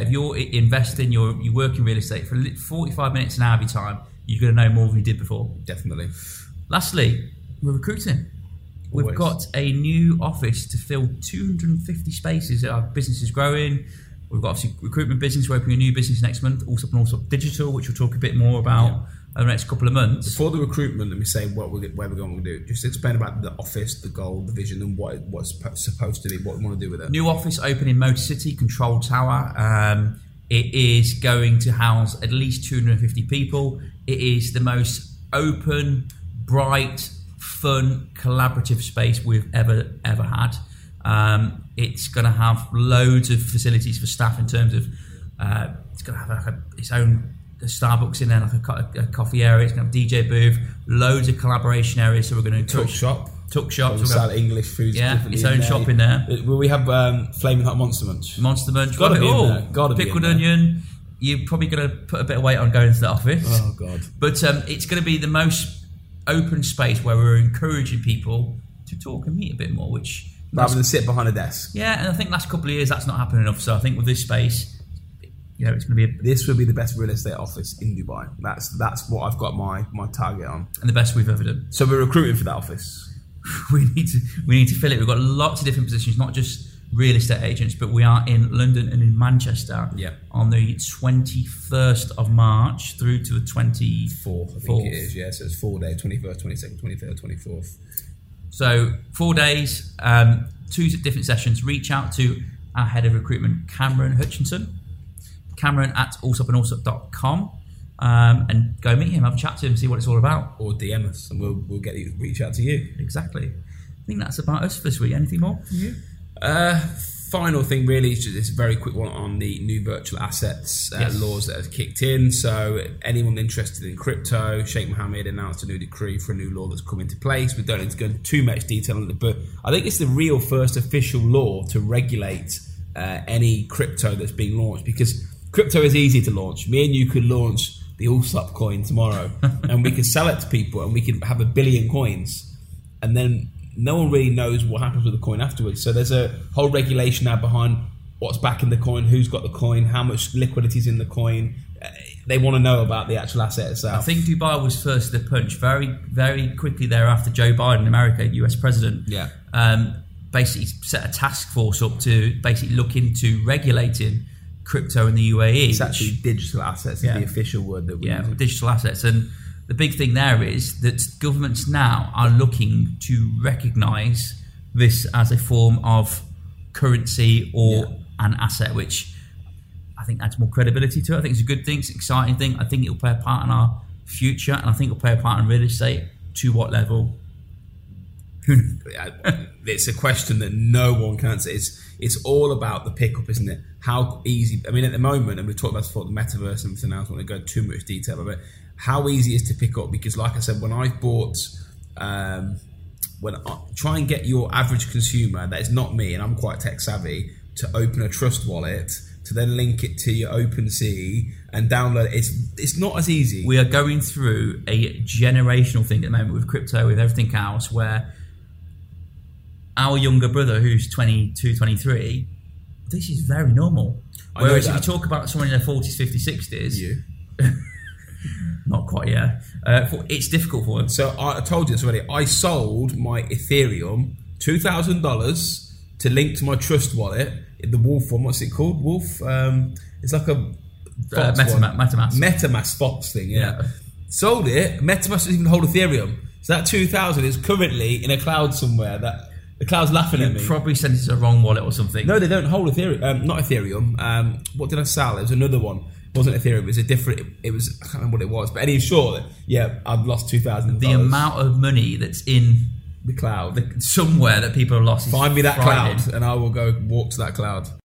If you're investing, you're you work in real estate for 45 minutes an hour of your time, you're going to know more than you did before. Definitely. Lastly, we're recruiting. We've got a new office to fill 250 spaces. Our business is growing. We've got obviously recruitment business. We're opening a new business next month. Also, and also digital, which we'll talk a bit more about over the next couple of months. Before the recruitment, let me say what we're, where we're going to do. Just explain about the office, the goal, the vision, and what it- what's supposed to be, what we want to do with it. New office open in Motor City, Control Tower. Um, it is going to house at least 250 people. It is the most open, bright, fun, collaborative space we've ever ever had. Um, it's going to have loads of facilities for staff in terms of uh, it's going to have a, its own Starbucks in there, like a, a coffee area. It's to have DJ booth, loads of collaboration areas. So we're going to Tuck shop. Tuck shops. We We've sell got English foods. Yeah, its own shop in there. Uh, Will we have um, flaming hot monster munch? Monster Munch, Gotta it all. there, gotta be in Pickled onion. You're probably going to put a bit of weight on going to the office. Oh God. But um, it's going to be the most open space where we're encouraging people to talk and meet a bit more, which. Rather than sit behind a desk. yeah, and I think last couple of years that's not happened enough. So I think with this space, you know, it's going to be a, This will be the best real estate office in Dubai. That's that's what I've got my my target on. and the best we've ever done. So we're recruiting for that office. we need to we need to fill it. We've got lots of different positions, not just real estate agents, but we are in London and in Manchester Yeah. on the 21st of March through to the 24th. Fourth, I think it is. Yeah, so it's four days: twenty first, twenty second, twenty third, twenty fourth. So four days, um, two different sessions. Reach out to our head of recruitment, Cameron Hutchinson, Cameron at allsoppandallsopp.com, um, and go meet him, have a chat to him, see what it's all about. Or DM us, and we'll we'll get you reach out to you. Exactly. I think that's about us for this week. Anything more from you? Uh, final thing, really, is just this very quick one on the new virtual assets uh, Yes. laws that have kicked in. So, anyone interested in crypto, Sheikh Mohammed announced a new decree for a new law that's come into place. We don't need to go into too much detail on it, but I think it's the real first official law to regulate uh, any crypto that's being launched because crypto is easy to launch. Me and you could launch the Allsopp coin tomorrow, and we could sell it to people, and we could have a billion coins and then no one really knows what happens with the coin afterwards. So there's a whole regulation now behind what's backing the coin, who's got the coin, how much liquidity is in the coin. They want to know about the actual asset itself. I think Dubai was first to the punch. Very, very quickly thereafter, Joe Biden, America, US president, Yeah. um, basically set a task force up to basically look into regulating crypto in the UAE. it's which- actually digital assets is Yeah. the official word that we yeah, use. digital assets. And the big thing there is that governments now are looking to recognise this as a form of currency or an asset, which I think adds more credibility to it. I think it's a good thing, it's an exciting thing. I think it'll play a part in our future, and I think it'll play a part in real estate. To what level? It's a question that no one can answer. It's it's all about the pickup, isn't it? How easy? I mean, at the moment, and we've talked about before, the metaverse and everything else. I don't want to go too much detail about it. How easy is to pick up? Because, like I said, when I bought, um, when I try and get your average consumer that is not me, and I'm quite tech savvy, to open a trust wallet to then link it to your OpenSea and download. it, It's it's not as easy. We are going through a generational thing at the moment with crypto, with everything else, where our younger brother, who's 22, 23, this is very normal. I Whereas if you talk about someone in their 40s, 50s, 60s, you. not quite, yeah, uh, for, it's difficult for them. So I I told you this already. I sold my Ethereum two thousand dollars to link to my Trust wallet. The Wolf one, what's it called? Wolf. Um, it's like a Uh, MetaMask. MetaMask. MetaMask Fox thing. Yeah. Yeah. Sold it. MetaMask doesn't even hold Ethereum. So that two thousand is currently in a cloud somewhere. That the cloud's laughing at me. Probably sent it to the wrong wallet or something. no, they don't hold Ethereum. Um, not Ethereum. Um, what did I sell? It was another one. It wasn't Ethereum. It was a different. It, was. I can't remember what it was. But any short. Yeah, I've lost two thousand. the amount of money that's in the cloud. the, somewhere that people have lost. Find me that frightening. cloud, and I will go walk to that cloud.